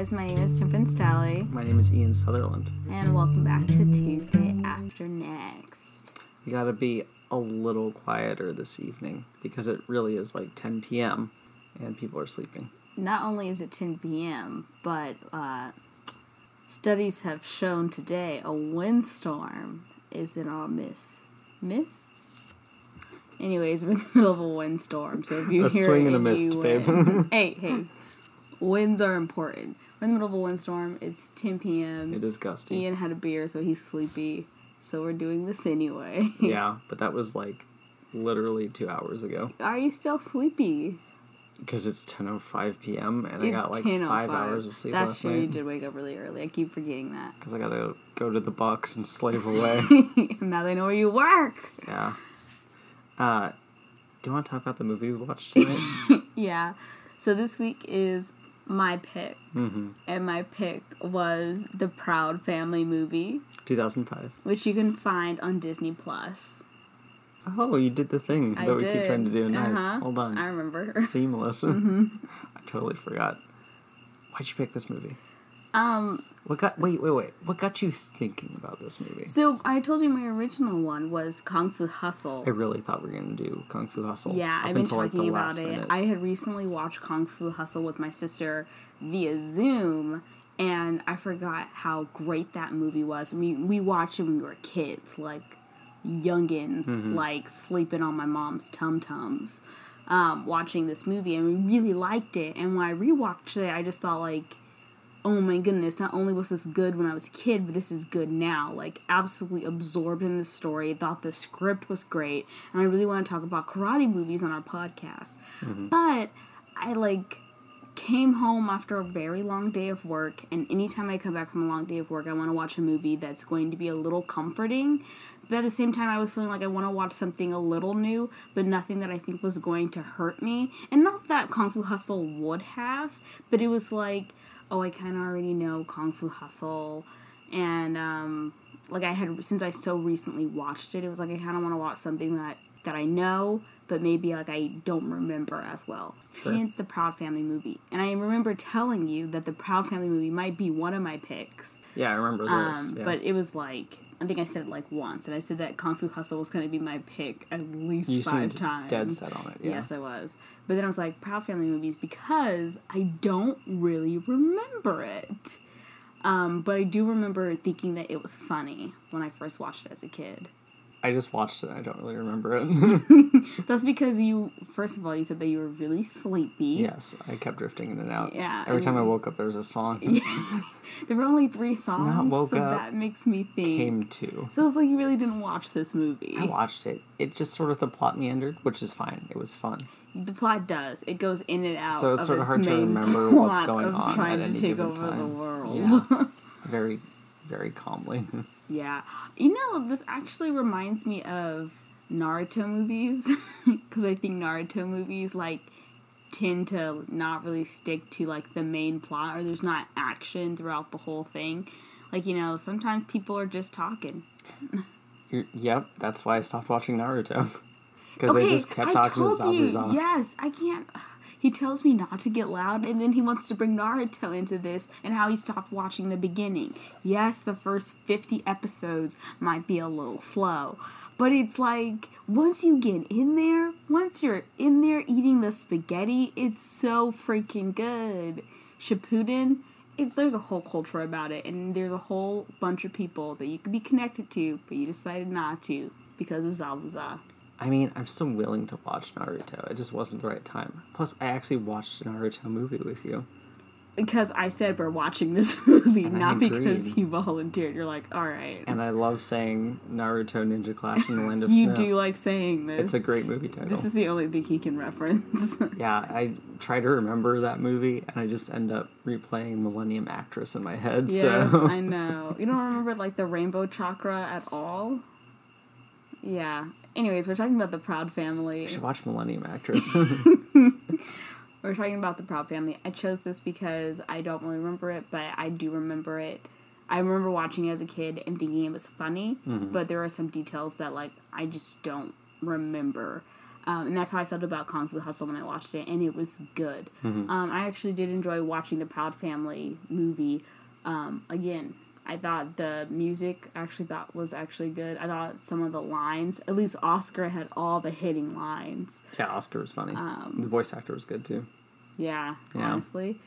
guys, my name is Tim Finstally, My name is Ian Sutherland. and welcome back to Tuesday After Next. You gotta be a little quieter this evening because it really is like 10 p.m. and people are sleeping. Not only is it 10 p.m., but uh, studies have shown today a windstorm is in our midst. Mist? Anyways, we're in the middle of a windstorm, so if you A hear swing and a mist, babe. hey, hey, winds are important. We're in the middle of a windstorm. It's 10 p.m. It is gusty. Ian had a beer, so he's sleepy. So we're doing this anyway. Yeah, but that was like literally two hours ago Are you still sleepy? because it's 10:05 p.m. and I got like 10:05. five hours of sleep That's last true. You did wake up really early. I keep forgetting that. because I gotta go to the box and slave away. now they know where you work. yeah. Uh, do you want to talk about the movie we watched tonight? Yeah. So this week is my pick, mm-hmm. and my pick was the Proud Family movie, 2005. which you can find on Disney Plus. Oh, you did the thing I that we keep trying to do. Nice. Uh-huh. Hold on. I remember. Seamless. Mm-hmm. I totally forgot. Why'd you pick this movie? Um. What got? Wait, wait, wait. What got you thinking about this movie? So I told you my original one was Kung Fu Hustle. I really thought we were gonna do Kung Fu Hustle. Yeah, I've been until, like, talking about it. minute. I had recently watched Kung Fu Hustle with my sister via Zoom, and I forgot how great that movie was. I mean, we watched it when we were kids, like youngins, Mm-hmm. like sleeping on my mom's tum tums, um, watching this movie, and we really liked it. And when I rewatched it, I just thought like. Oh my goodness, not only was this good when I was a kid, but this is good now. Like, absolutely absorbed in the story. Thought the script was great. And I really want to talk about karate movies on our podcast. Mm-hmm. But I, like, came home after a very long day of work. And anytime I come back from a long day of work, I want to watch a movie that's going to be a little comforting. But at the same time, I was feeling like I want to watch something a little new, but nothing that I think was going to hurt me. And not that Kung Fu Hustle would have, but it was like, oh, I kind of already know Kung Fu Hustle, and um, like I had since I so recently watched it, it was like I kind of want to watch something that that I know, but maybe like I don't remember as well. Sure. Hence the Proud Family movie, and I remember telling you that the Proud Family movie might be one of my picks. yeah, I remember this. Um, yeah. But it was like I think I said it like once, and I said that Kung Fu Hustle was going to be my pick at least you five times. dead set on it. Yeah. Yes, I was. But then I was like, Proud Family movies because I don't really remember it. Um, but I do remember thinking that it was funny when I first watched it as a kid. I just watched it. I don't really remember it. That's because you, first of all, you said that you were really sleepy. yes, I kept drifting in and out. Yeah, Every time I woke up, there was a song. There were only three songs, Not woke so up, that makes me think. Came to. So it's like you really didn't watch this movie. I watched it. It just sort of the plot meandered, which is fine. It was fun. The plot does. It goes in and out. So it's sort of hard to remember what's going of on Trying at to take given over the world. Yeah. Very, very calmly. Yeah. You know, this actually reminds me of Naruto movies because I think Naruto movies like tend to not really stick to like the main plot or there's not action throughout the whole thing. Like, you know, sometimes people are just talking. You're, yep, that's why I stopped watching Naruto. Because they just kept I talking to. Zabuza. Yes, I can't. He tells me not to get loud, and then he wants to bring Naruto into this and how he stopped watching the beginning. Yes, the first 50 episodes might be a little slow, but it's like once you get in there, once you're in there eating the spaghetti, it's so freaking good. Shippuden, it's, there's a whole culture about it, and there's a whole bunch of people that you could be connected to, but you decided not to because of Zabuza. I mean, I'm still willing to watch Naruto. It just wasn't the right time. Plus, I actually watched a Naruto movie with you. because I said we're watching this movie, And not because you volunteered. You're like, all right. And I love saying Naruto Ninja Clash in the Land of you Snow. You do like saying this. It's a great movie title. this is the only thing he can reference. yeah, I try to remember that movie, and I just end up replaying Millennium Actress in my head. yes, so I know. You don't remember like the rainbow chakra at all? Yeah. Anyways, we're talking about the Proud Family. you should watch Millennium Actress. We're talking about the Proud Family. I chose this because I don't really remember it, but I do remember it. I remember watching it as a kid and thinking it was funny, but there are some details that like I just don't remember. Um, and that's how I felt about Kung Fu Hustle when I watched it, and it was good. Um, I actually did enjoy watching the Proud Family movie. Um, again, I thought the music actually thought was actually good. I thought some of the lines, at least Oscar had all the hitting lines. Yeah, Oscar was funny. Um, the voice actor was good too. Yeah, Yeah. honestly.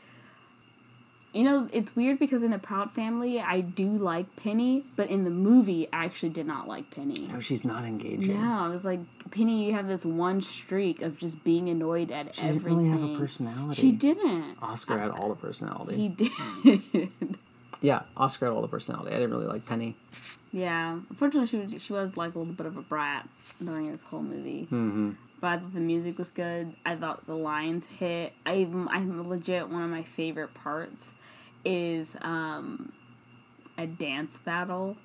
You know, it's weird because in the Proud Family, I do like Penny, but in the movie, I actually did not like Penny. No, she's not engaging. No, I was like, Penny, you have this one streak of just being annoyed at She didn't everything. really have a personality. She didn't. Oscar had all the personality. He did. yeah, Oscar had all the personality. I didn't really like Penny. yeah. Unfortunately, she was, she was like a little bit of a brat during this whole movie. Mm-hmm. But I thought the music was good. I thought the lines hit. I even, I'm legit one of my favorite parts is um, a dance battle,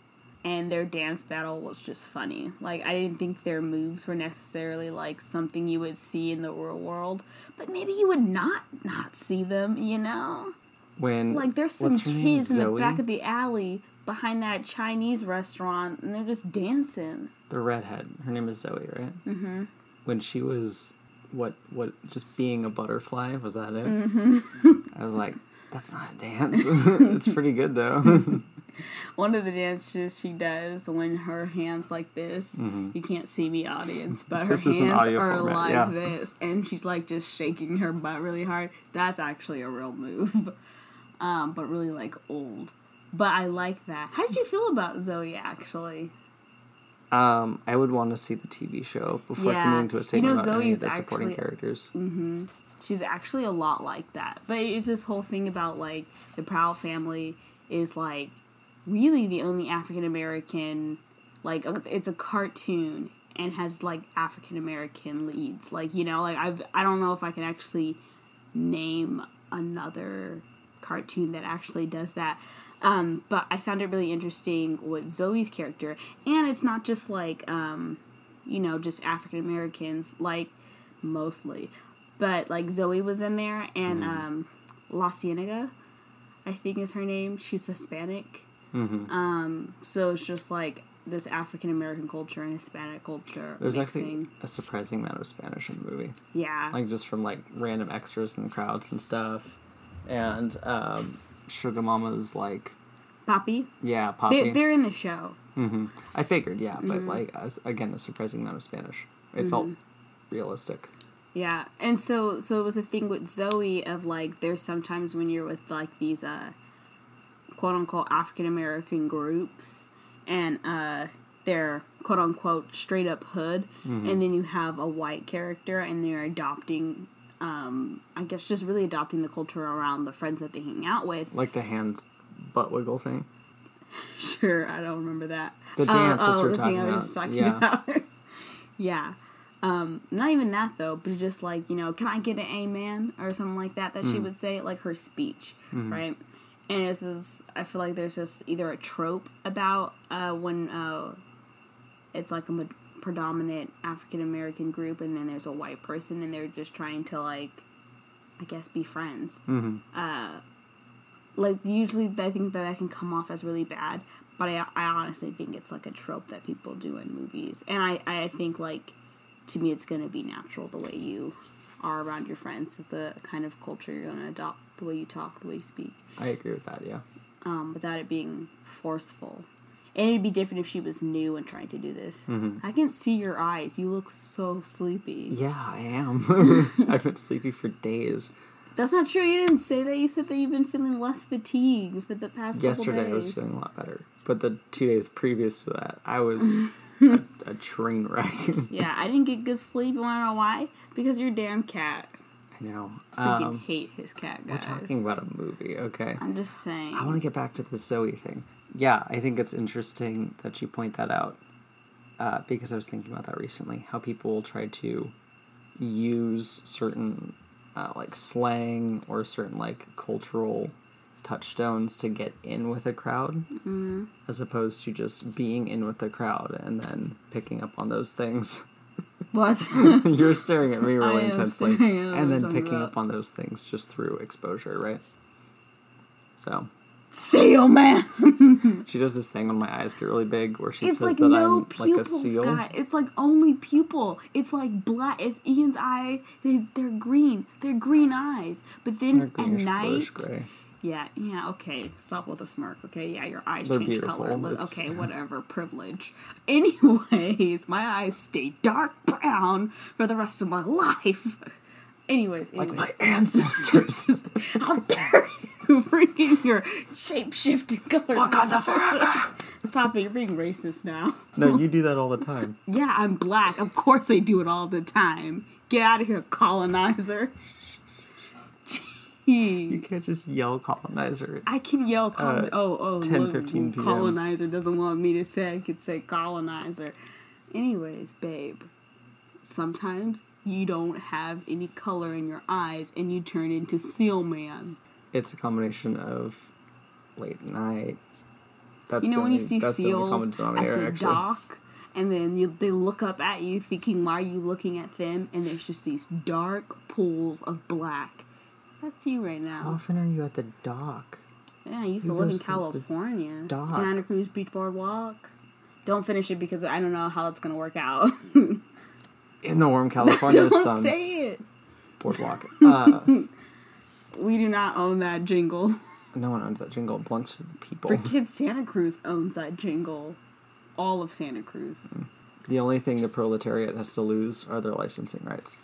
and their dance battle was just funny. Like I didn't think their moves were necessarily like something you would see in the real world, but maybe you would not not see them. You know, When like there's some kids in the back of the alley behind that Chinese restaurant, and they're just dancing. the redhead. Her name is Zoe, right? Mm-hmm. When she was what what just being a butterfly was that it? Mm-hmm. I was like, that's not a dance. it's pretty good though. One of the dances she does when her hands like this, you can't see me, audience, but her Mm-hmm. This is an hands are format, like yeah. this, and she's like just shaking her butt really hard. That's actually a real move, um, but really like old. But I like that. How did you feel about Zoe actually? um, I would want to see the TV show before Yeah. committing to a You statement know, about any of Zoe's the supporting actually- characters. She's actually a lot like that. But it's this whole thing about like the Proud family is like really the only African American like uh, it's a cartoon and has like African American leads. Like, you know, like I've I don't know if I can actually name another cartoon that actually does that. Um, but I found it really interesting with Zoe's character. And it's not just like um, you know, just African Americans, like mostly. But like Zoe was in there and um La Cienega, I think is her name. She's Hispanic. Mm-hmm. Um, so it's just like this African American culture and Hispanic culture There's mixing. actually a surprising amount of Spanish in the movie. yeah. like just from like random extras in the crowds and stuff. And um, Sugar Mama's like, Poppy. yeah, Poppy. They, they're in the show. hmm I figured, yeah, but Mm-hmm. like again, a surprising amount of Spanish. It felt realistic. Yeah, and so so it was a thing with Zoe of like there's sometimes when you're with like these uh quote unquote African American groups and uh they're quote unquote straight up hood and then you have a white character and they're adopting um I guess just really adopting the culture around the friends that they hang out with. Like the hands butt wiggle thing. Sure, I don't remember that. The dance that oh, you're the talking thing I was just talking Yeah. about. yeah. Um, not even that though, but just like, you know, can I get an amen or something like that that Mm. she would say, like her speech, Mm-hmm. right? And it's this I feel like there's just either a trope about uh when uh it's like a predominant African American group and then there's a white person and they're just trying to like I guess be friends hmm like usually I think that that can come off as really bad, but I, I honestly think it's like a trope that people do in movies, and I, I think like to me it's gonna be natural the way you are around your friends is the kind of culture you're gonna adopt, the way you talk, the way you speak, I agree with that. Yeah. um, without it being forceful. And it'd be different if she was new and trying to do this. I can see your eyes. You look so sleepy. Yeah, I am. I've been sleepy for days. That's not true. You didn't say that. You said that you've been feeling less fatigue for the past Yesterday I was feeling a lot better, but the two days previous to that, I was a, a train wreck. Yeah, I didn't get good sleep. You wanna know why? Because your damn cat. I know. Freaking Um, hate his cat, guys. we're talking about a movie, okay? I'm just saying. I want to get back to the Zoe thing. Yeah, I think it's interesting that you point that out uh, because I was thinking about that recently. How people try to use certain uh, like slang or certain like cultural touchstones to get in with a crowd, Mm-hmm. as opposed to just being in with the crowd and then picking up on those things. What? You're staring at me really intensely, staring at what and then picking about. up on those things just through exposure, right? So, Seal man. She does this thing when my eyes get really big where she it's says like that no I'm like a seal. It's like only pupil. It's like black. It's Ian's eye. His, they're green. They're green eyes. But then at night, bluish yeah, yeah. Okay, stop with the smirk. Okay, yeah, your eyes They're change color. beautiful. It's- Okay, whatever. Privilege. Anyways, my eyes stay dark brown for the rest of my life. Anyways, Like my ancestors. How dare you bringing your shape shifting color? Wakanda forever. Stop it! You're being racist now. no, you do that all the time. Yeah, I'm black. Of course they do it all the time. Get out of here, colonizer. You can't just yell colonizer. I can yell colon- Uh, oh oh 10, look, 15 PM. colonizer doesn't want me to say I could say colonizer. Anyways, babe. Sometimes you don't have any color in your eyes and you turn into Seal Man. It's a combination of late night. That's You know when you see the seals at the actually. dock, and then you, they look up at you, thinking, "Why are you looking at them?" And there's just these dark pools of black. That's you right now. How often are you at the dock? Yeah, I used to live in goes to the California, dock? Santa Cruz Beach Boardwalk. Don't finish it because I don't know how it's gonna work out. In the warm California don't sun. say it. Boardwalk. Uh, We do not own that jingle. no one owns that jingle. It belongs to the people. For kids, Santa Cruz owns that jingle. All of Santa Cruz. The only thing the proletariat has to lose are their licensing rights.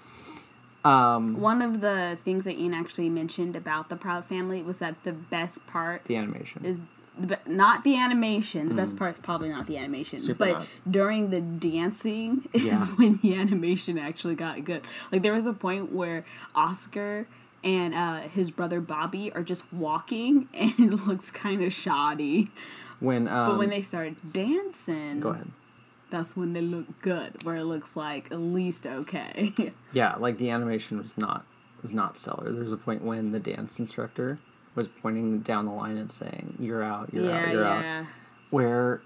Um, One of the things that Ian actually mentioned about the Proud Family was that the best part the animation. is the, not the animation. The best part is probably not the animation, Super but not. during the dancing is Yeah. when the animation actually got good. Like there was a point where Oscar and uh, his brother Bobby are just walking, and it looks kind of shoddy. when um, But when they start dancing, go ahead. that's when they look good. Where it looks like at least okay. Yeah, like the animation was not was not stellar. There was a point when the dance instructor was pointing down the line and saying, "You're out, you're yeah, out, you're out." Where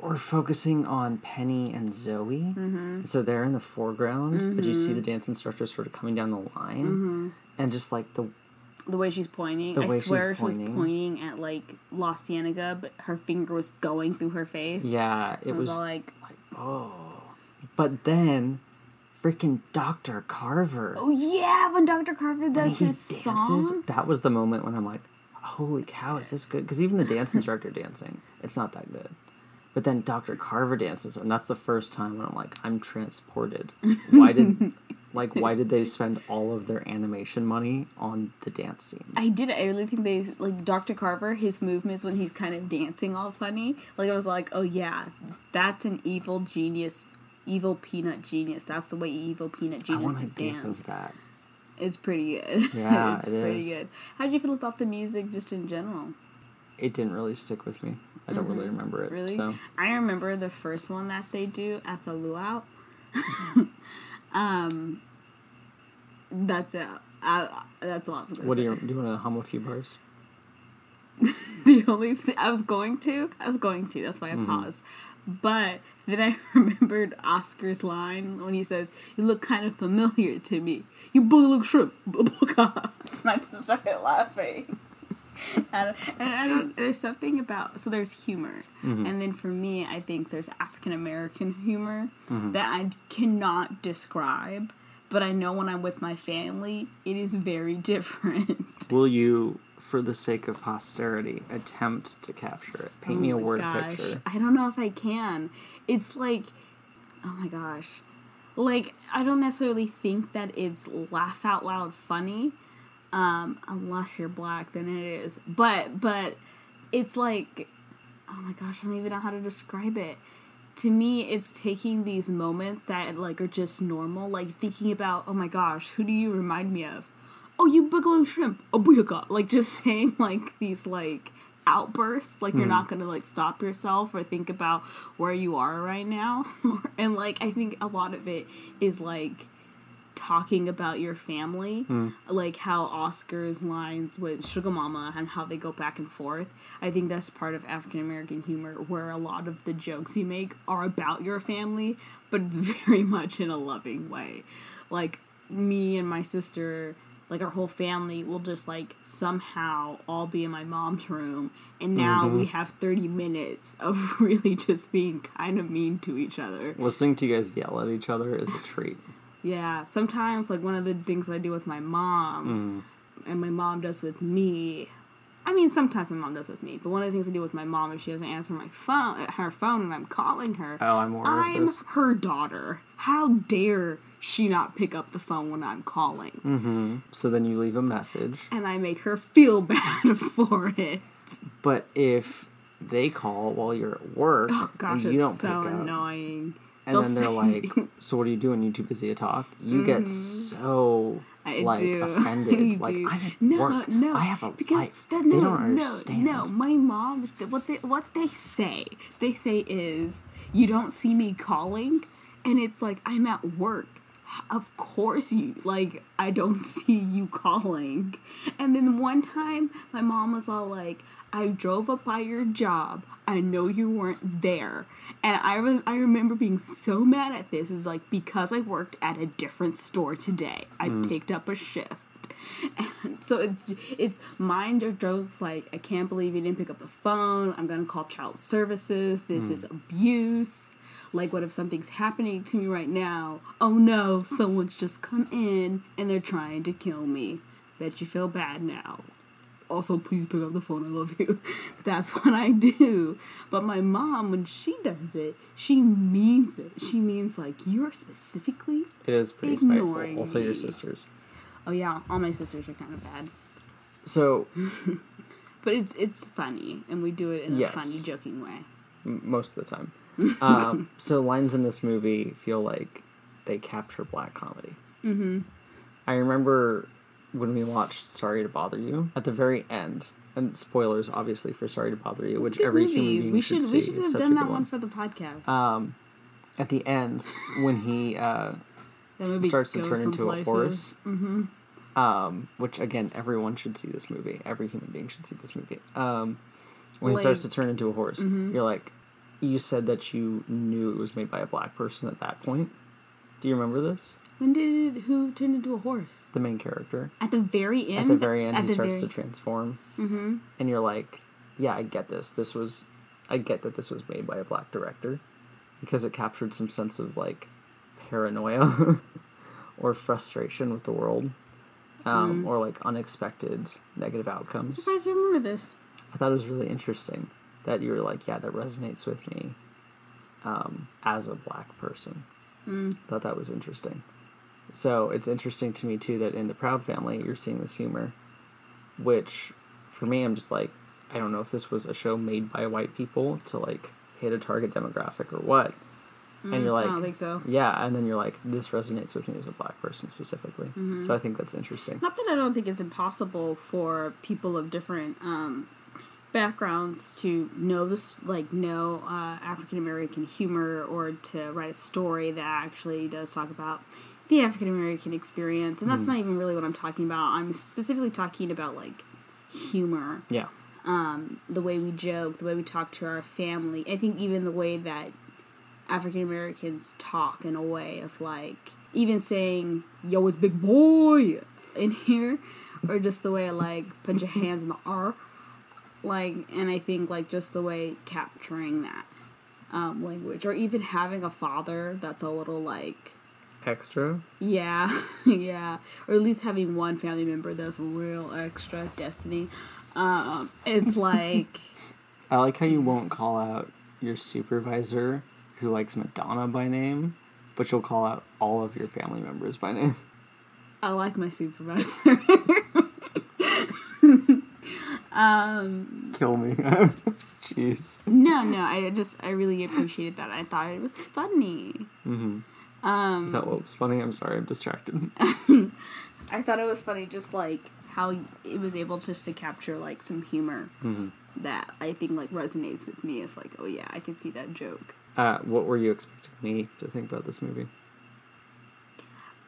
we're focusing on Penny and Zoe, Mm-hmm. so they're in the foreground, but you see the dance instructor sort of coming down the line, Mm-hmm. And just like the The way she's pointing, The I way she's swear she was pointing. at like La Cienega, but her finger was going through her face. yeah, it I was was all like, like oh, but then freaking Doctor Carver. "Oh yeah!" When Dr. Carver does his song, that was the moment when I'm like, holy cow, is this good? Because even the dance instructor dancing, it's not that good. But then Dr. Carver dances, and that's the first time when I'm like, I'm transported. Why did, like, why did they spend all of their animation money on the dance scenes? I did. I really think they like Dr. Carver. His movements when he's kind of dancing, all funny. Like I was like, "Oh yeah, that's an evil genius." Evil peanut genius. That's the way evil peanut geniuses dance. that. It's pretty good. Yeah, it's it pretty is. good. How did you feel about the music just in general? It didn't really stick with me. I don't really remember it. Mm-hmm. Really? So I remember the first one that they do at the luau. um, that's it. I, that's all. I was gonna what do you do? You want to hum a few bars? the only thing I was going to, I was going to. That's why I paused. But then I remembered Oscar's line when he says, "You look kind of familiar to me. You look shrimp." and I just started laughing. and, I don't, there's something about so there's humor, mm-hmm. and then for me, I think there's African American humor mm-hmm. that I cannot describe. But I know when I'm with my family, it is very different. Will you, for the sake of posterity, attempt to capture it? Paint me oh a Oh word gosh. picture. I don't know if I can. It's like, oh my gosh. Like, I don't necessarily think that it's laugh out loud funny. Um, unless you're black, then it is. But, but it's like, oh my gosh, I don't even know how to describe it. To me, it's taking these moments that like are just normal, like thinking about, oh my gosh, who do you remind me of? Oh, you boogaloo shrimp, oh booyaka. Like just saying like these like outbursts, like you're not gonna like stop yourself or think about where you are right now. and like I think a lot of it is like talking about your family, hmm. like how Oscar's lines with Sugar Mama and how they go back and forth. I think that's part of African American humor where a lot of the jokes you make are about your family, but very much in a loving way. Like me and my sister like our whole family will just like somehow all be in my mom's room and now mm-hmm. we have 30 minutes of really just being kind of mean to each other Listening to you guys yell at each other is a treat. Yeah sometimes like one of the things i do with my mom mm. and my mom does with me i mean sometimes my mom does with me but one of the things i do with my mom if she doesn't answer my phone uh, her phone and i'm calling her Oh, I'm aware i'm this. her daughter how dare she not pick up the phone when i'm calling mm-hmm. So then you leave a message. and I make her feel bad for it. But if they call while you're at work Oh gosh, you don't it's so pick up, annoying. And They'll then they're say- like, "So what are you doing? You too busy to talk?" You mm. get so I like do. offended. Like do. I'm at no, work. no, I have a because life. that- they don't understand. No, no, my mom. What they what they say, they say is you don't see me calling, and it's like I'm at work. Of course you like I don't see you calling. And then one time my mom was all like, I drove up by your job. I know you weren't there. And I, re- I remember being so mad at this. Is like because I worked at a different store today. I mm. picked up a shift. And so it's it's mind your jokes like I can't believe you didn't pick up the phone. I'm gonna call child services. This mm. is abuse. Like what if something's happening to me right now? Oh no, someone's just come in and they're trying to kill me. Bet you feel bad now. Also, please pick up the phone. I love you. That's what I do. But my mom, when she does it, she means it. She means like you are specifically. It is pretty Ignoring spiteful. Also, your sisters. Oh yeah, all my sisters are kind of bad. So But it's it's funny, and we do it in Yes. a funny, joking way. most of the time. um, so lines in this movie feel like they capture black comedy. Mm-hmm. I remember when we watched Sorry to Bother You at the very end, and spoilers obviously for Sorry to Bother You, which every movie. human being we should, should see. we should have done that one one. for the podcast. Um, at the end, when he uh, starts to turn into a horse. Mm-hmm. Um, which again, everyone should see this movie. Every human being should see this movie. Um, when he starts to turn into a horse, Mm-hmm. you're like, you said that you knew it was made by a black person at that point. Do you remember this? When did who turned into a horse? The main character At the very end. at the very end, At he starts very- to transform, mm-hmm. and you're like, yeah, I get this. This was, I get that this was made by a black director, because it captured some sense of like paranoia or frustration with the world, um, or like unexpected negative outcomes. I'm surprised you remember this. I thought it was really interesting that you were like, yeah, that resonates with me um, as a black person. Mm. Thought that was interesting. So it's interesting to me too that in the Proud Family you're seeing this humor, which for me I'm just like, I don't know if this was a show made by white people to like hit a target demographic or what. and you're like, I don't think so. yeah, and then you're like, this resonates with me as a black person specifically. Mm-hmm. So I think that's interesting. Not that I don't think it's impossible for people of different um, backgrounds to know this, like know uh, African American humor, or to write a story that actually does talk about the African American experience. And that's not even really what I'm talking about. I'm specifically talking about like humor, Yeah. um, the way we joke, the way we talk to our family. I think even the way that African Americans talk in a way of like even saying "Yo, it's big boy" in here, or just the way I like put your hands in the R, like, and I think like just the way capturing that um, language, or even having a father that's a little like. Extra. Yeah, yeah. Or at least having one family member that's real extra. Destiny. Um, it's like I like how you won't call out your supervisor who likes Madonna by name, but you'll call out all of your family members by name. I like my supervisor. um, Kill me. Jeez. no, no. I just I really appreciated that. I thought it was funny. Mm-hmm. Um, that what was funny? I'm sorry, I'm distracted. I thought it was funny, just like how it was able just to capture like some humor Mm-hmm. that I think like resonates with me. If like, oh yeah, I can see that joke. Uh, what were you expecting me to think about this movie?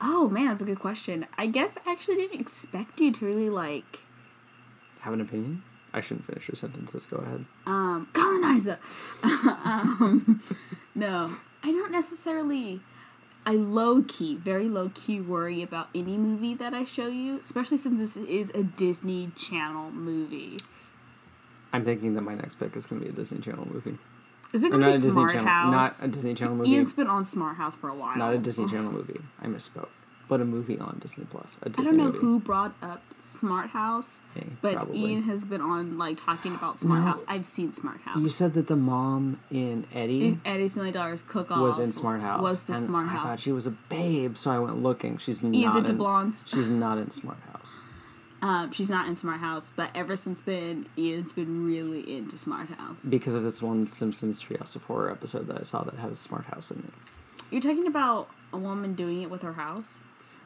Oh man, that's a good question. I guess I actually didn't expect you to really like Have an opinion? I shouldn't finish your sentences. Go ahead. um colonizer. um, no, I don't necessarily. I low key, very low key worry about any movie that I show you, especially since this is a Disney Channel movie. I'm thinking that my next pick is going to be a Disney Channel movie. Is it gonna be a Disney Smart Channel, House? not a Disney Channel movie, Ian's been on Smart House for a while. not a Disney Channel movie. I misspoke, but a movie on Disney Plus. I don't know movie. who brought up Smart House, Hey, but probably. Ian has been on like talking about Smart No. House. I've seen Smart House. You said that the mom in Eddie Eddie's Million Dollars Cook Off was in Smart House. Was the and Smart I thought she was a babe, so I went looking. She's Ian's not into in, blondes. She's not in Smart House. Um, she's not in Smart House, but ever since then, Ian's been really into Smart House. Because of this one Simpsons Treehouse of Horror episode that I saw that has Smart House in it. You're talking about a woman doing it with her house,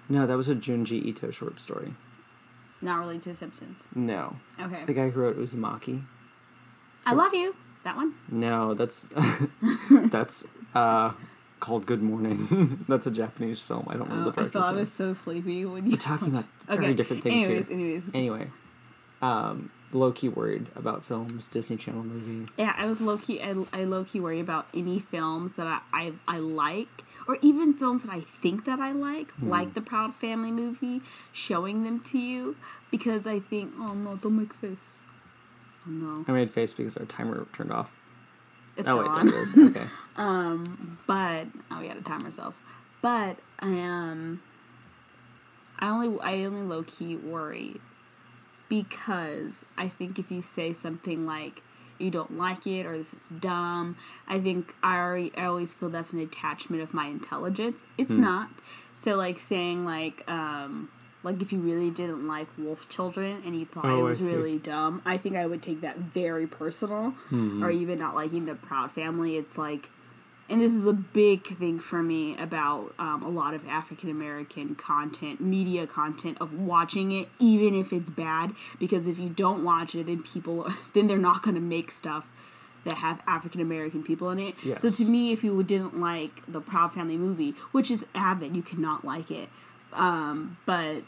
No, that was a Junji Ito short story. not related to Simpsons. No. Okay. The guy who wrote Uzumaki. I love you. That one. No, that's that's uh called Good Morning. that's a Japanese film. I don't remember Oh, the I thought I was so sleepy when you. We're talking about very different things anyways, here. anyways. Anyway, um, low key worried about films, Disney Channel movie. Yeah, I was low key. I, I low key worry about any films that I, I I like, or even films that I think that I like, Hmm. like the Proud Family movie, showing them to you because I think, oh no, don't make face. Oh no, I made face because our timer turned off. it's oh wait, on. there it is. Okay. but oh, we had to time ourselves. But um, I only I only low key worry because I think if you say something like you don't like it or this is dumb, I think I already I always feel that's an attachment of my intelligence. It's not. So like saying like um like if you really didn't like Wolf Children and you thought Oh, it was really dumb, I think I would take that very personal. Or even not liking the Proud Family, it's like and this is a big thing for me about um, a lot of African American content, media content of watching it, even if it's bad. Because if you don't watch it, then people, then they're not going to make stuff that have African American people in it. So to me, if you didn't like the Proud Family movie, which is avid, you cannot like it. Um, but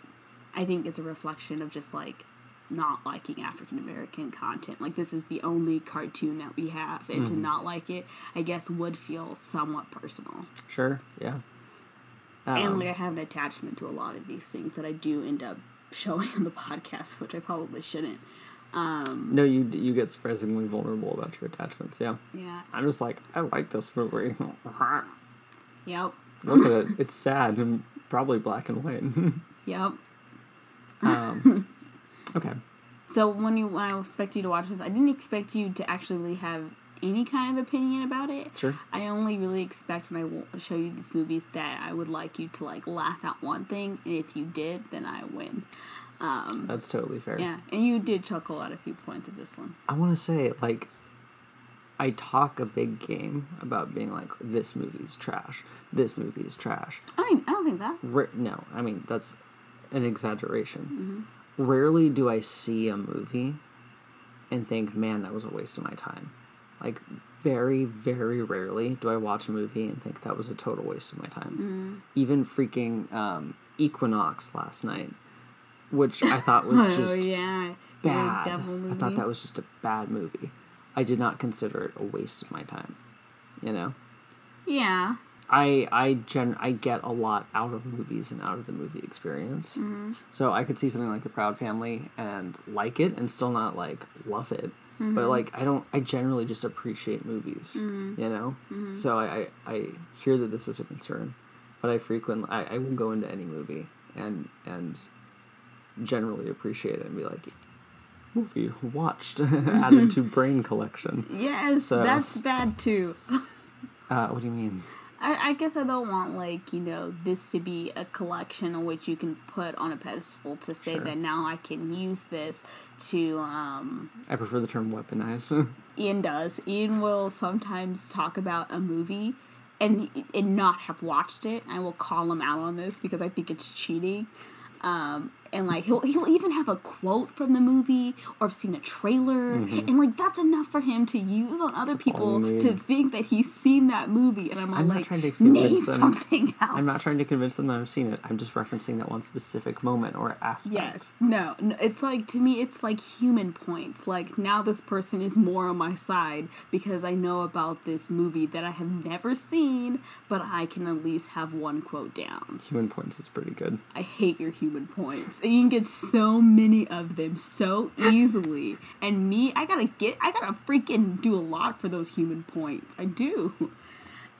I think it's a reflection of just like not liking African American content. Like this is the only cartoon that we have, and to not like it, I guess would feel somewhat personal. Sure. Yeah. and Um, like I have an attachment to a lot of these things that I do end up showing on the podcast, which I probably shouldn't. Um, no, you you get surprisingly vulnerable about your attachments. Yeah. Yeah. I'm just like I like this movie. Yep. Look at it. It's sad and probably black and white. Yep. Okay. So when you when I expect you to watch this, I didn't expect you to actually really have any kind of opinion about it. Sure. I only really expect when I show you these movies that I would like you to like laugh at one thing, and if you did, then I win. Um, that's totally fair. Yeah, and you did chuckle at a few points of this one. I want to say like I talk a big game about being like this movie's trash. This movie is trash. I don't, even- I don't think that. No, I mean that's an exaggeration. Mm-hmm. Rarely do I see a movie and think, "Man, that was a waste of my time." Like very, very rarely do I watch a movie and think that was a total waste of my time. Even freaking um, Equinox last night, which I thought was oh just yeah, bad. devil movie. I thought that was just a bad movie. I did not consider it a waste of my time. You know, yeah. I I gen I get a lot out of movies and out of the movie experience. Mm-hmm. So I could see something like The Proud Family and like it and still not like love it. Mm-hmm. But like I don't I generally just appreciate movies. You know? Mm-hmm. So I, I I hear that this is a concern. But I frequently I, I will go into any movie and and generally appreciate it and be like movie watched added to brain collection. Yes, So- that's bad too. Uh, what do you mean? I, I guess I don't want like you know this to be a collection on which you can put on a pedestal to say Sure. that now I can use this to um I prefer the term weaponize. Ian does. Ian will sometimes talk about a movie and and not have watched it. I will call him out on this because I think it's cheating. Um, and like he'll he'll even have a quote from the movie or have seen a trailer and like that's enough for him to use on other Mm-hmm. people to think that he's seen that movie and I'm, I'm like trying to name them. something else. I'm not trying to convince them that I've seen it. I'm just referencing that one specific moment or aspect. Yes. No, no. It's like to me, it's like human points. Like now, this person is more on my side because I know about this movie that I have never seen, but I can at least have one quote down. Human points is pretty good. I hate your human points. And you can get so many of them so easily. And me, I gotta get, I gotta freaking do a lot for those human points. I do.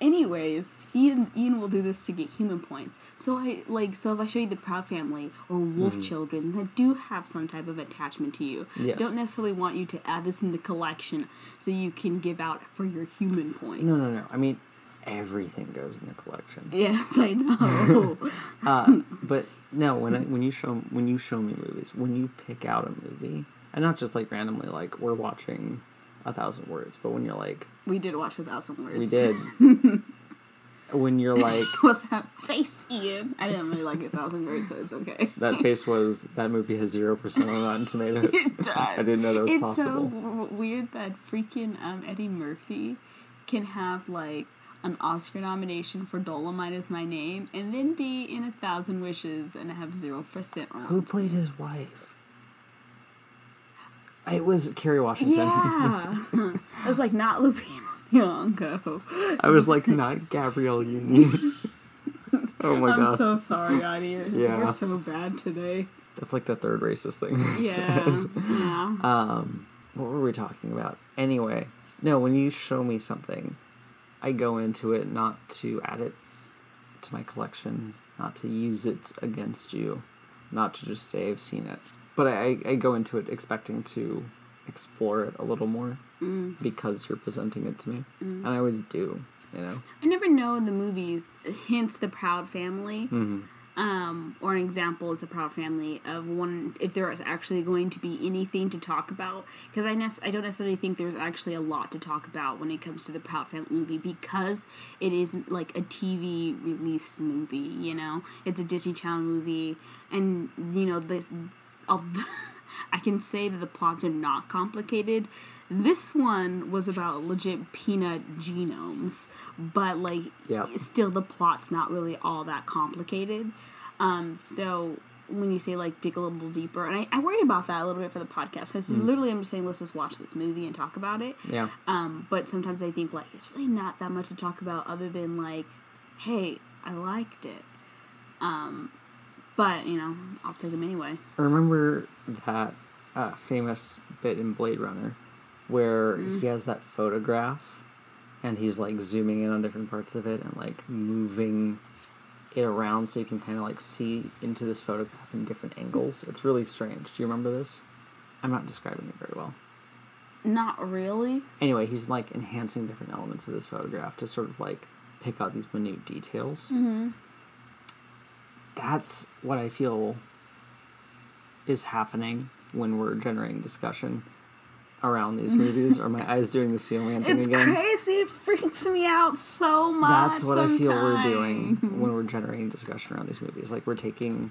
Anyways, Ian Ian will do this to get human points. So I like so if I show you the Proud Family or Wolf Mm-hmm. Children that do have some type of attachment to you, Yes. don't necessarily want you to add this in the collection so you can give out for your human points. No, no, no. I mean, everything goes in the collection. Yes, I know. Uh, but no, when I, when you show when you show me movies, when you pick out a movie, and not just like randomly, like we're watching a thousand words, but when you're like, we did watch a thousand words. we did. when you're like, What's that face, Ian? I didn't really like a thousand words, so it's okay. that face was that movie has zero percent on Rotten Tomatoes. It does. I didn't know that was it's possible. so w- weird that freaking um, Eddie Murphy can have like an Oscar nomination for Dolemite is my name, and then be in a thousand wishes and have zero percent on. Who played his wife? It was Kerry Washington. Yeah, it was like not Lupita Nyong'o. I was like, not Gabrielle Union. oh my god. I'm so sorry, audience. Yeah. We're so bad today. That's like the third racist thing. Yeah, yeah. Um, what were we talking about? Anyway, no, when you show me something, I go into it not to add it to my collection, not to use it against you, not to just say I've seen it. But I, I go into it expecting to explore it a little more because you're presenting it to me. And I always do, you know? I never know in the movies, hence the Proud Family, Mm-hmm. Um, or an example is the Proud Family of one if there is actually going to be anything to talk about. Because I nec- I don't necessarily think there's actually a lot to talk about when it comes to the Proud Family movie because it is like a TV released movie. You know, it's a Disney Channel movie, and you know the. Of I can say that the plots are not complicated. This one was about legit peanut genomes, but like Yeah. still the plot's not really all that complicated. Um, so when you say like dig a little deeper, and I, I worry about that a little bit for the podcast. Because literally, I'm just saying let's just watch this movie and talk about it. Yeah. Um, but sometimes I think like it's really not that much to talk about other than like, hey, I liked it. Um, but you know, I'll pick them anyway. I remember that uh, famous bit in Blade Runner where he has that photograph and he's like zooming in on different parts of it and like moving it around so you can kind of like see into this photograph in different angles. It's really strange. Do you remember this? I'm not describing it very well. Not really. Anyway, he's like enhancing different elements of this photograph to sort of like pick out these minute details. Mm-hmm. That's what I feel is happening when we're generating discussion around these movies. Are my eyes doing the ceiling thing It's again? crazy. It freaks me out so much. That's what I feel we're doing when we're generating discussion around these movies. Like we're taking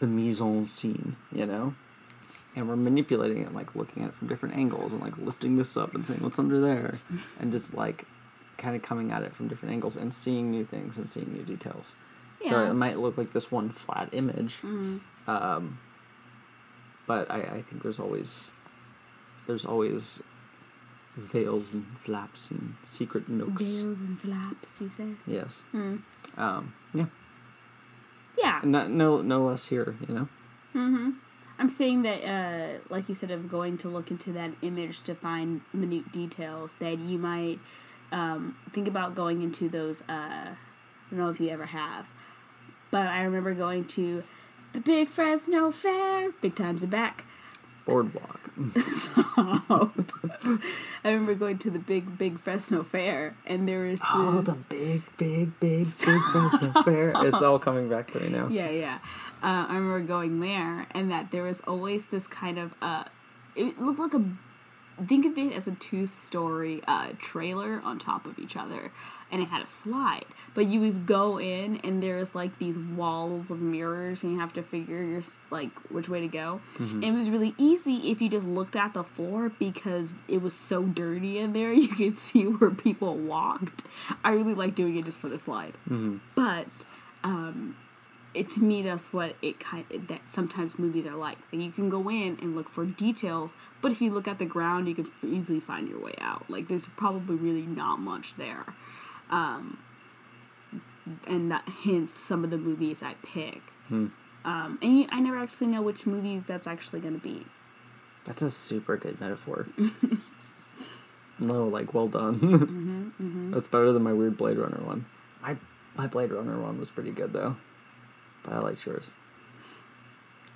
the mise en scene, you know, and we're manipulating it, like looking at it from different angles and like lifting this up and saying what's under there, and just like kind of coming at it from different angles and seeing new things and seeing new details. Yeah. So it might look like this one flat image, Mm. um, but I, I think there's always there's always veils and flaps and secret nooks. Veils and flaps, you say? Yes. Hmm. Um, yeah. Yeah. No, no, no less here. You know. Mm-hmm. I'm saying that, uh, like you said, of going to look into that image to find minute details that you might um, think about going into those. Uh, I don't know if you ever have, but I remember going to the Big Fresno Fair. Big times are back. Boardwalk. Stop. I remember going to the big, big Fresno Fair, and there was this. Oh, the big, big, big, big Fresno Fair. It's all coming back to me now. Yeah, yeah. Uh, I remember going there, and that there was always this kind of uh, it looked like a think of it as a two-story uh, trailer on top of each other, and it had a slide. But you would go in, and there's like these walls of mirrors, and you have to figure your like which way to go. Mm-hmm. And it was really easy if you just looked at the floor because it was so dirty in there. You could see where people walked. I really like doing it just for the slide, mm-hmm. but um, it to me that's what it kind of, that sometimes movies are like. That you can go in and look for details but if you look at the ground you can easily find your way out. Like there's probably really not much there. Um and that hints some of the movies i pick. Um and you, i never actually know which movies that's actually going to be. That's a super good metaphor. no, like well done. That's better than my weird Blade Runner one. My my Blade Runner one was pretty good though, but I like yours.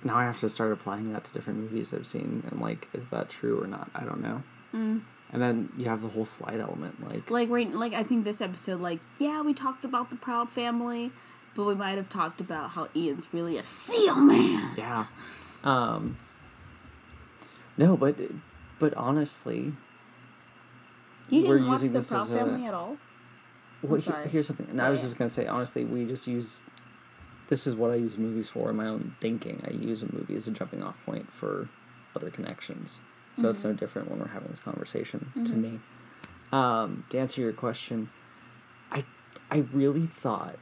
Now I have to start applying that to different movies I've seen, and like, is that true or not? I don't know. And then you have the whole slide element, like like right like i think this episode like yeah we talked about the proud family but we might have talked about how ian's really a seal man yeah. Um, no, but but honestly, you We're didn't watch using the this proud as a- family at all Well, he- here's something, and I was yeah. just gonna say honestly, we just use. This is what I use movies for in my own thinking. I use a movie as a jumping off point for other connections. So it's no Mm-hmm. different when we're having this conversation. To me, um, to answer your question, I I really thought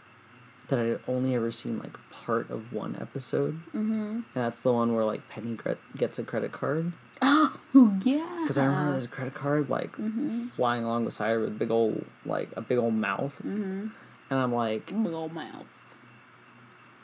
that I had only ever seen like part of one episode. Mm-hmm. And that's the one where like Penny gets a credit card. oh yeah Because I remember this credit card like flying along beside her with a big old like a big old mouth, mm-hmm. and I'm like, big old mouth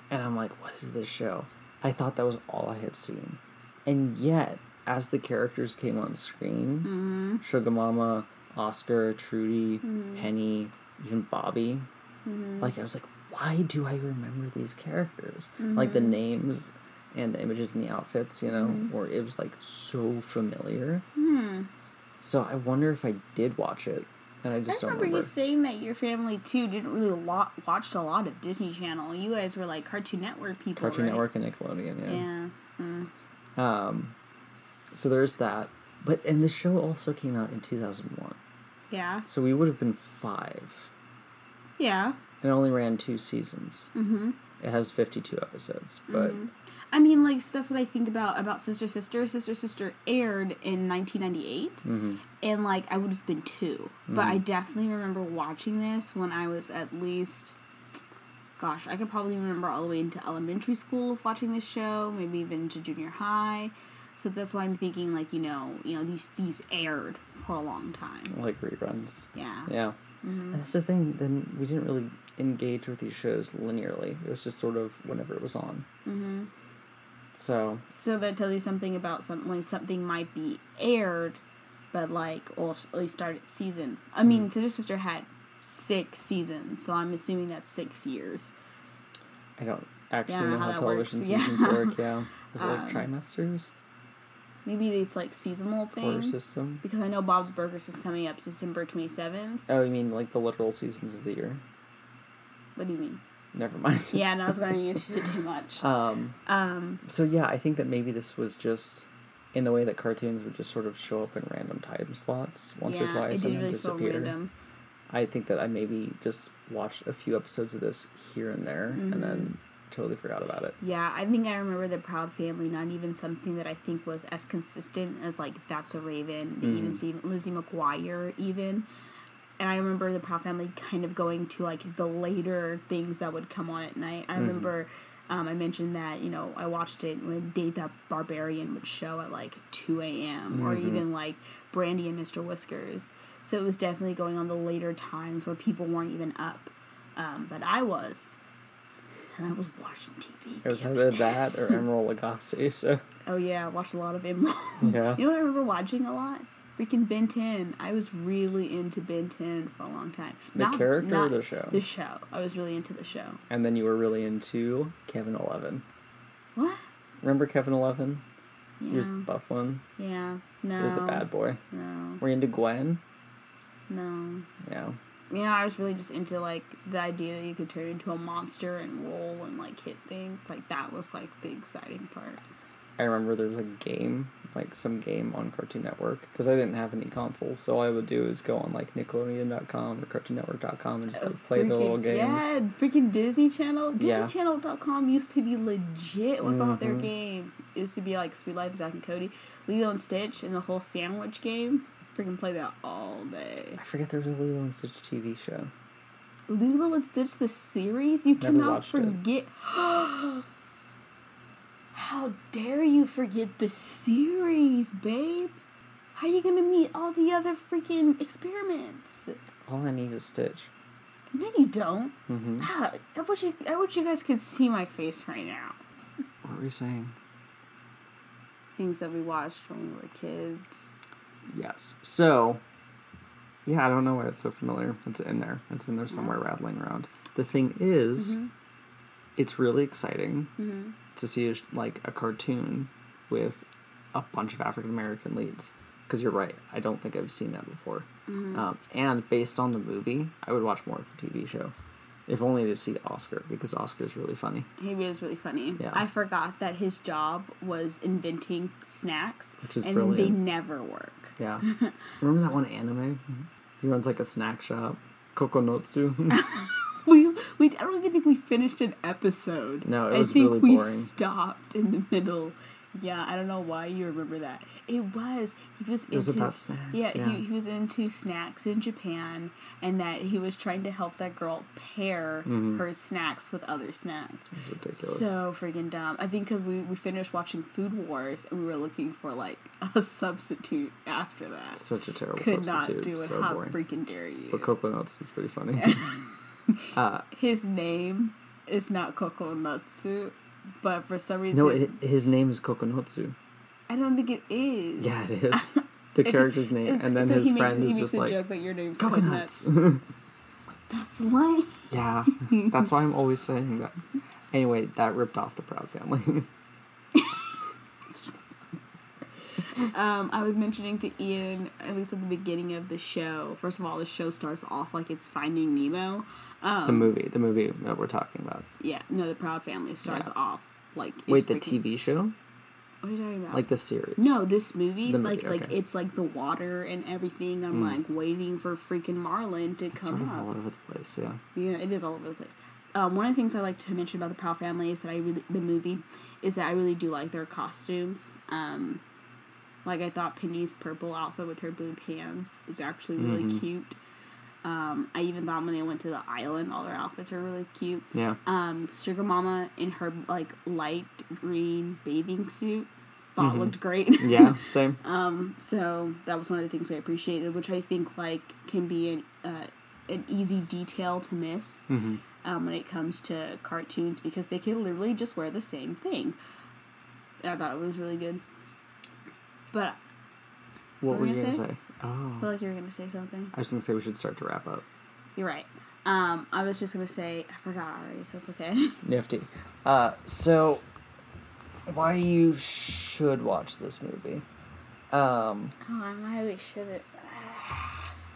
and I'm like, what is this show? I thought that was all I had seen, and yet as the characters came on screen, mm-hmm. Sugar Mama, Oscar, Trudy, mm-hmm. Penny, even Bobby, mm-hmm. like I was like, why do I remember these characters? Like the names and the images and the outfits, you know, or it was like so familiar. Hmm. So I wonder if I did watch it, and I I just don't remember remember. you saying that your family too didn't really lot watched a lot of Disney Channel. You guys were like Cartoon Network people. Cartoon right? Network and Nickelodeon, yeah. Yeah. Um, so there's that. But and the show also came out in 2001. Yeah. So we would have been five. Yeah. It only ran two seasons. Mm-hmm. It has 52 episodes, but I mean, like that's what I think about about Sister Sister. Sister Sister aired in 1998, Mm-hmm. and like I would have been 2 but I definitely remember watching this when I was at least. Gosh, I could probably remember all the way into elementary school of watching this show, maybe even to junior high. So that's why I'm thinking, like you know, you know these these aired for a long time. like reruns. Yeah. Yeah. Mm-hmm. And that's the thing. Then we didn't really engage with these shows linearly. It was just sort of whenever it was on. Mm-hmm. So So that tells you something about some when something might be aired, but like or at least started season. I mean, Sister Sister had six seasons, so I'm assuming that's six years. I don't actually Yeah, know how how, television works. Yeah. seasons work. Yeah. Is it like Um, trimesters? Maybe it's like seasonal thing. Quarter system? Because I know Bob's Burgers is coming up December twenty seventh. Oh, you mean like the literal seasons of the year? What do you mean? Never mind. Yeah, no, I was going into it too much. Um, Um, so yeah, I think that maybe this was just in the way that cartoons would just sort of show up in random time slots once yeah, or twice and then really disappear. I think that I maybe just watched a few episodes of this here and there Mm-hmm. and then totally forgot about it. Yeah, I think I remember the Proud Family. Not even something that I think was as consistent as like That's a Raven, the even Lizzie McGuire, even. And I remember the Proud Family kind of going to like the later things that would come on at night. I remember um, I mentioned that you know I watched it when Dave the Barbarian would show at like two a.m. or even like Brandy and Mr. Whiskers. So it was definitely going on the later times where people weren't even up, um, but I was. And I was watching TV. It was either that or Emeril Lagasse, so Oh yeah, I watched a lot of Emeril. yeah. you know what I remember watching a lot? Freaking Ben 10. I was really into Ben 10 for a long time. The character or the show? The show. I was really into the show. And then you were really into Kevin Eleven. What? Remember Kevin Eleven? Yeah. He was the buff one. yeah. No. He was the bad boy. No. Were you into Gwen? No. Yeah. Yeah, I was really just into like the idea that you could turn into a monster and roll and like hit things. Like that was like the exciting part. I remember there was a game like some game on Cartoon Network because I didn't have any consoles. So all I would do is go on like Nickelodeon.com or CartoonNetwork.com and just like play the little games. Yeah, freaking Disney Channel. Yeah. DisneyChannel.com used to be legit with all their Mhm. games. It used to be like Suite Life, Zack and Cody, Lilo and Stitch, and the whole sandwich game. Freaking play that all day. I forget there was a Lilo and Stitch TV show. Lilo and Stitch the series? You Never cannot forget. How dare you forget the series, babe? How are you gonna meet all the other freaking experiments? All I need is Stitch. No, you don't. Mm-hmm. Ah, I wish you, I wish you guys could see my face right now. What were we saying? Things that we watched when we were kids. Yes. So, yeah, I don't know why it's so familiar. It's in there. It's in there somewhere rattling around. The thing is, Mhm. it's really exciting Mm-hmm. To see a, like a cartoon with a bunch of African American leads. Because you're right, I don't think I've seen that before. Mm-hmm. Um, and based on the movie, I would watch more of the TV show, if only to see Oscar because Oscar is really funny. He was really funny. Yeah. I forgot that his job was inventing snacks, Which is and they never work. Yeah. Remember that one anime? He runs like a snack shop, Kokonotsu. We, I don't even think we finished an episode. No, it was I think really we boring. stopped in the middle. Yeah, I don't know why you remember that. It was he was It into snacks, Yeah, yeah. He, he was into snacks in Japan, and that he was trying to help that girl pair her snacks with other snacks. Mm-hmm. ridiculous. So freaking dumb. I think because we, we finished watching Food Wars and we were looking for like a substitute after that. Such a terrible Could substitute. not do it. so How boring. freaking dare you? But Coconuts was pretty funny. uh, His name is not Kokonatsu, but for some reason, no, his- his name is Kokonotsu. I don't think it is. Yeah, it is. The character's name, it's- and then so his makes, friend he is makes just like joke that your name's coconuts. Coconuts. That's lame. yeah, that's why I'm always saying that. Anyway, that ripped off the Proud Family. Um, I was mentioning to Ian, at least at the beginning of the show. First of all, the show starts off like it's Finding Nemo. Um, the movie, the movie that we're talking about. Yeah, no, the Proud Family starts Yeah. off like. It's Wait, the freaking- TV show, What are you talking about? like the series? No, this movie, The movie, like like okay. it's like the water and everything. I'm Mm. like waiting for freaking Marlin to it's come up. all over the place. Yeah. Yeah, it is all over the place. Um, one of the things I like to mention about the Proud Family is that I really the movie is that I really do like their costumes. Um, like I thought Penny's purple outfit with her blue pants was actually really Mhm. cute. Um, I even thought when they went to the island, all their outfits are really cute. Yeah. Um, Sugar Mama in her like light green bathing suit thought Mhm. looked great. Yeah. Same. Um, so that was one of the things I appreciated, which I think like can be an uh, an easy detail to miss hmm um, when it comes to cartoons because they can literally just wear the same thing. I thought it was really good. But What What were you gonna gonna say? Oh, I feel like you were gonna say something. I was gonna say we should start to wrap up. You're right. Um, I was just gonna say I forgot already, so it's okay. Nifty. Uh, so why you should watch this movie? Um, oh, I maybe shouldn't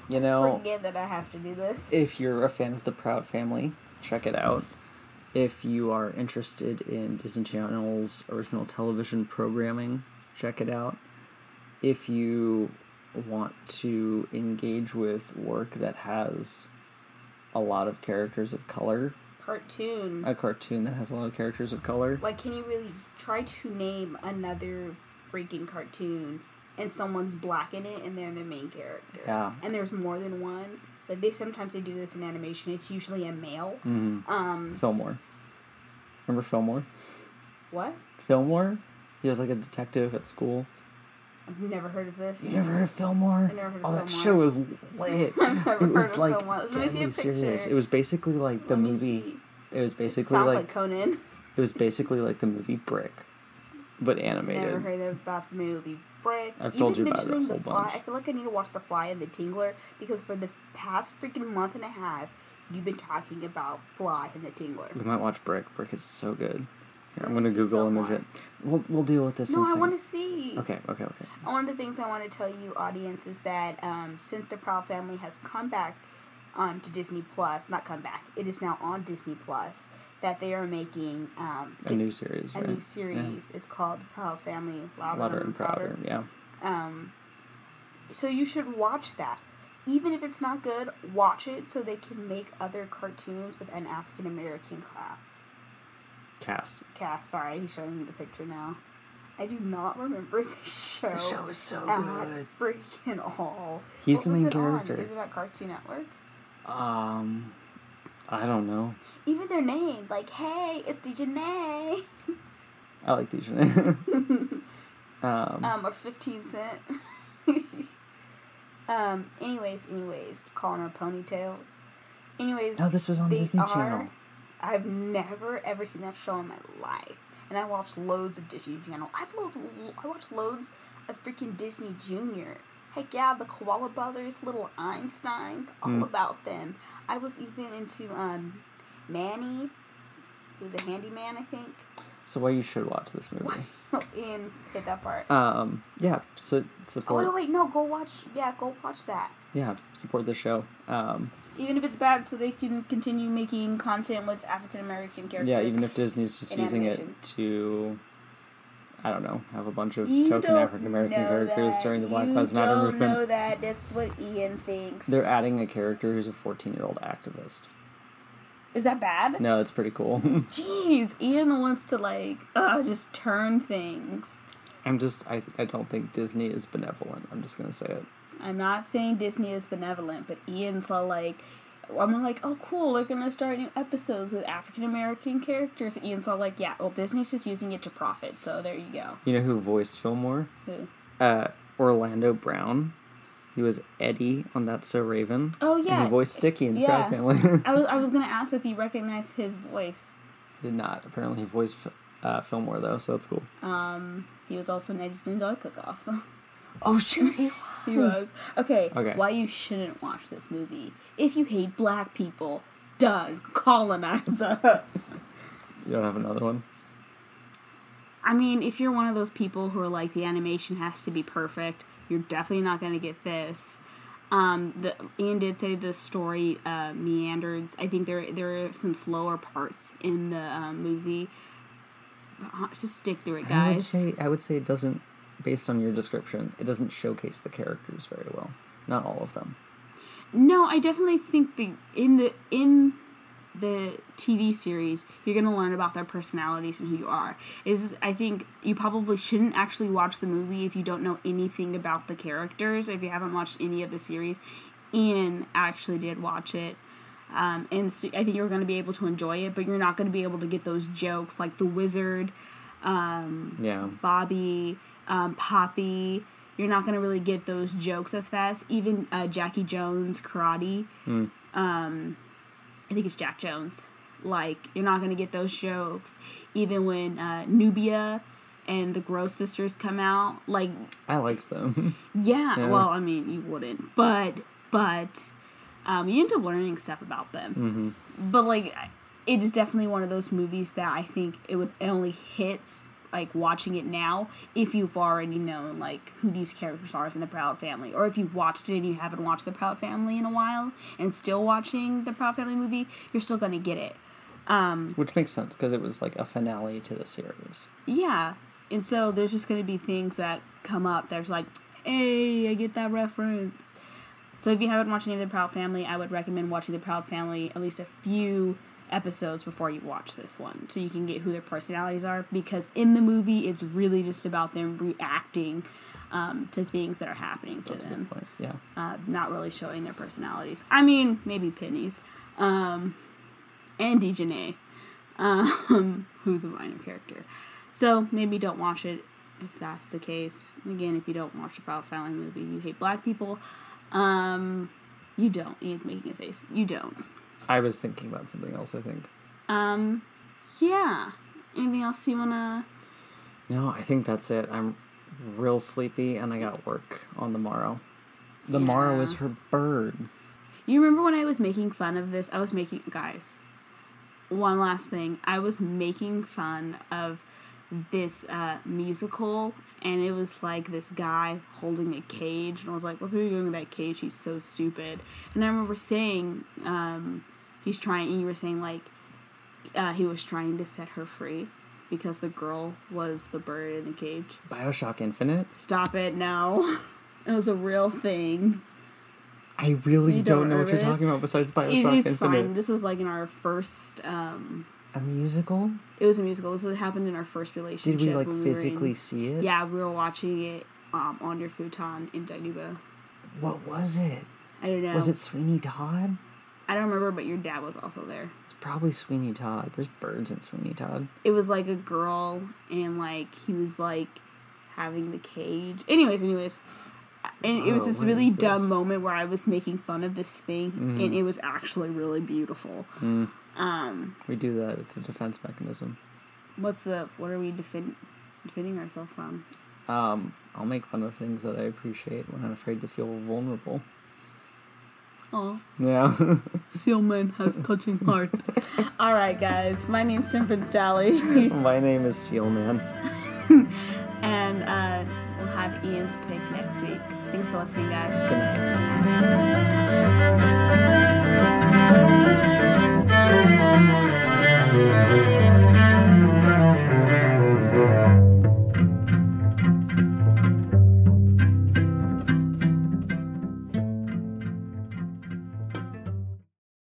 you know, forget that I have to do this. if you're a fan of the Proud Family, check it out. If you are interested in Disney Channel's original television programming, check it out. If you want to engage with work that has a lot of characters of color, Cartoon. a cartoon that has a lot of characters of color, Like, can you really try to name another freaking cartoon and someone's black in it and they're the main character? yeah. And there's more than one. Like they sometimes they do this in animation. It's usually a male. hmm Um, Fillmore. Remember Fillmore? what? Fillmore? He was like a detective at school. I've never heard of this. You never heard of Fillmore? I never heard of oh, that Fillmore. show was lit. I've never it was heard of like Fillmore. Let me see a deadly serious. picture. It was basically like the Let me movie. see. It was It basically sounds like, like, Conan. it was basically like the movie Brick, but animated. Never heard about the movie Brick. I've told you about it a mentioning whole the Fly, bunch. I feel like I need to watch The Fly and the Tingler because for the past freaking month and a half, you've been talking about Fly and the Tingler. We might watch Brick. Brick is so good. Here, I'm gonna Google image it. We'll we'll deal with this. No, I want to see. Okay, okay, okay. One of the things I want to tell you, audience, is that um, since the Proud Family has come back onto Disney Plus, not come back, it is now on Disney Plus. that they are making um, A new series, a right? new series. It's called Proud Family Louder, Louder and prouder. Yeah. Um, so you should watch that. Even if it's not good, watch it so they can make other cartoons with an African American class. Cast. Cast. Sorry, he's showing me the picture now. I do not remember the show. The show is so at good. freaking all. He's What the was main it on? character. Is it at Cartoon Network? Um, I don't know. Even their name, like, hey, it's Janae. I like Dijon. um, um, or 15 cent. um, anyways, anyways, calling her ponytails. Anyways, no, this was on Disney are- Channel. I've never ever seen that show in my life, and I watched loads of Disney Channel. I've lo- I watched loads of freaking Disney Junior. Heck yeah, the Koala Brothers, Little Einsteins, all Mm. about them. I was even into um, Manny, who was a handyman, I think. So why you should watch this movie? Ian hit that part. Um, yeah, so Oh support. wait, wait, no, go watch. Yeah, go watch that. Yeah, support the show. Um, Even if it's bad, so they can continue making content with African American characters. yeah, even if Disney's just using animation. it to, I don't know, have a bunch of You token African American characters that. during the Black Lives Matter movement. You don't know that. That's what Ian thinks. They're adding a character who's a 14 year old activist. Is that bad? No, it's pretty cool. Jeez, Ian wants to like uh, just turn things. I'm just, I, I don't think Disney is benevolent. I'm just gonna say it. I'm not saying Disney is benevolent, but Ian's all like, I'm like, oh cool, they're gonna start new episodes with African American characters. Ian's all like, yeah, well Disney's just using it to profit, so there you go. You know who voiced Fillmore? Who? Uh, Orlando Brown. He was Eddie on That's So Raven. Oh And yeah, he voiced Sticky in the Yeah. Proud Family. I was I was gonna ask if you recognized his voice. Did not. Apparently, he voiced uh, Fillmore though, so that's cool. Um, he was also in Eddie's Dollar Cook Off. Oh shoot, he he was. Okay, Okay. why you shouldn't watch this movie. If you hate black people, done. Colonizer. You don't have another one. I mean, if you're one of those people who are like the animation has to be perfect, you're definitely not gonna get this. Um, the Ian did say the story uh, meandered. I think there there are some slower parts in the um, movie. But uh, just stick through it, guys. I would say I would say it doesn't, based on your description, it doesn't showcase the characters very well. Not all of them. No, I definitely think the in the in the TV series, you're gonna learn about their personalities and who you are. Is I think you probably shouldn't actually watch the movie if you don't know anything about the characters. If you haven't watched any of the series, Ian actually did watch it. Um, and so I think you're going to be able to enjoy it, but you're not going to be able to get those jokes like the wizard, Yeah. Bobby, um, Poppy. You're not gonna really get those jokes as fast. Even uh, Jackie Jones karate. Um, I think it's Jack Jones. Like you're not gonna get those jokes. Even when uh, Nubia and the Gross sisters come out, like I liked them. yeah, Yeah. Well, I mean, you wouldn't, but but um, you end up learning stuff about them. But like, it is definitely one of those movies that I think it would it only hits like watching it now if you've already known like who these characters are in the Proud Family, or if you've watched it and you haven't watched the Proud Family in a while and still watching the Proud Family movie, you're still gonna get it. Um, Which makes sense because it was like a finale to the series. Yeah. And so there's just going to be things that come up. There's like, hey, I get that reference. So if you haven't watched any of the Proud Family, I would recommend watching the Proud Family at least a few episodes before you watch this one so you can get who their personalities are because in the movie it's really just about them reacting um, to things that are happening to That's a them. Yeah. uh, not really showing their personalities. I mean, maybe Penny's, um, and Dijonay, um, who's a minor character. So maybe don't watch it if that's the case. Again, if you don't watch the Proud Family movie, you hate black people. Um, you don't. Ian's making a face. You don't. I was thinking about something else. I think. Um, yeah. Anything else you wanna? No, I think that's it. I'm real sleepy and I got work on the morrow. The morrow is her bird. You remember when I was making fun of this? I was making guys. One last thing, I was making fun of this uh, musical, and it was like this guy holding a cage, and I was like, "What's he doing with that cage? He's so stupid." And I remember saying, um, "He's trying," and you were saying like, uh, he was trying to set her free because the girl was the bird in the cage. Bioshock Infinite. Stop it now. It was a real thing. I really don't, don't know what you're talking about besides Bioshock it's Infinite. fine. This was like in our first. Um, A musical? it was a musical. This was, happened in our first relationship. Did we like when we in- physically see it? yeah, we were watching it um, on your futon in Danuba. What was it? I don't know. Was it Sweeney Todd? I don't remember, but your dad was also there. It's probably Sweeney Todd. There's birds in Sweeney Todd. It was like a girl, and like he was like having the cage. Anyways, anyways. And it was Oh, this really is dumb moment where I was making fun of this thing, and it was actually really beautiful. Um, We do that. It's a defense mechanism. what's the what are we defend, defending ourselves from? Um, I'll make fun of things that I appreciate when I'm afraid to feel vulnerable. Oh. Yeah. Sealman has touching heart. All right, guys. My name's Temperance Dally. My name is Sealman. and uh, we'll have Ian's pick next week. Thanks for listening, guys. Good night. Good night.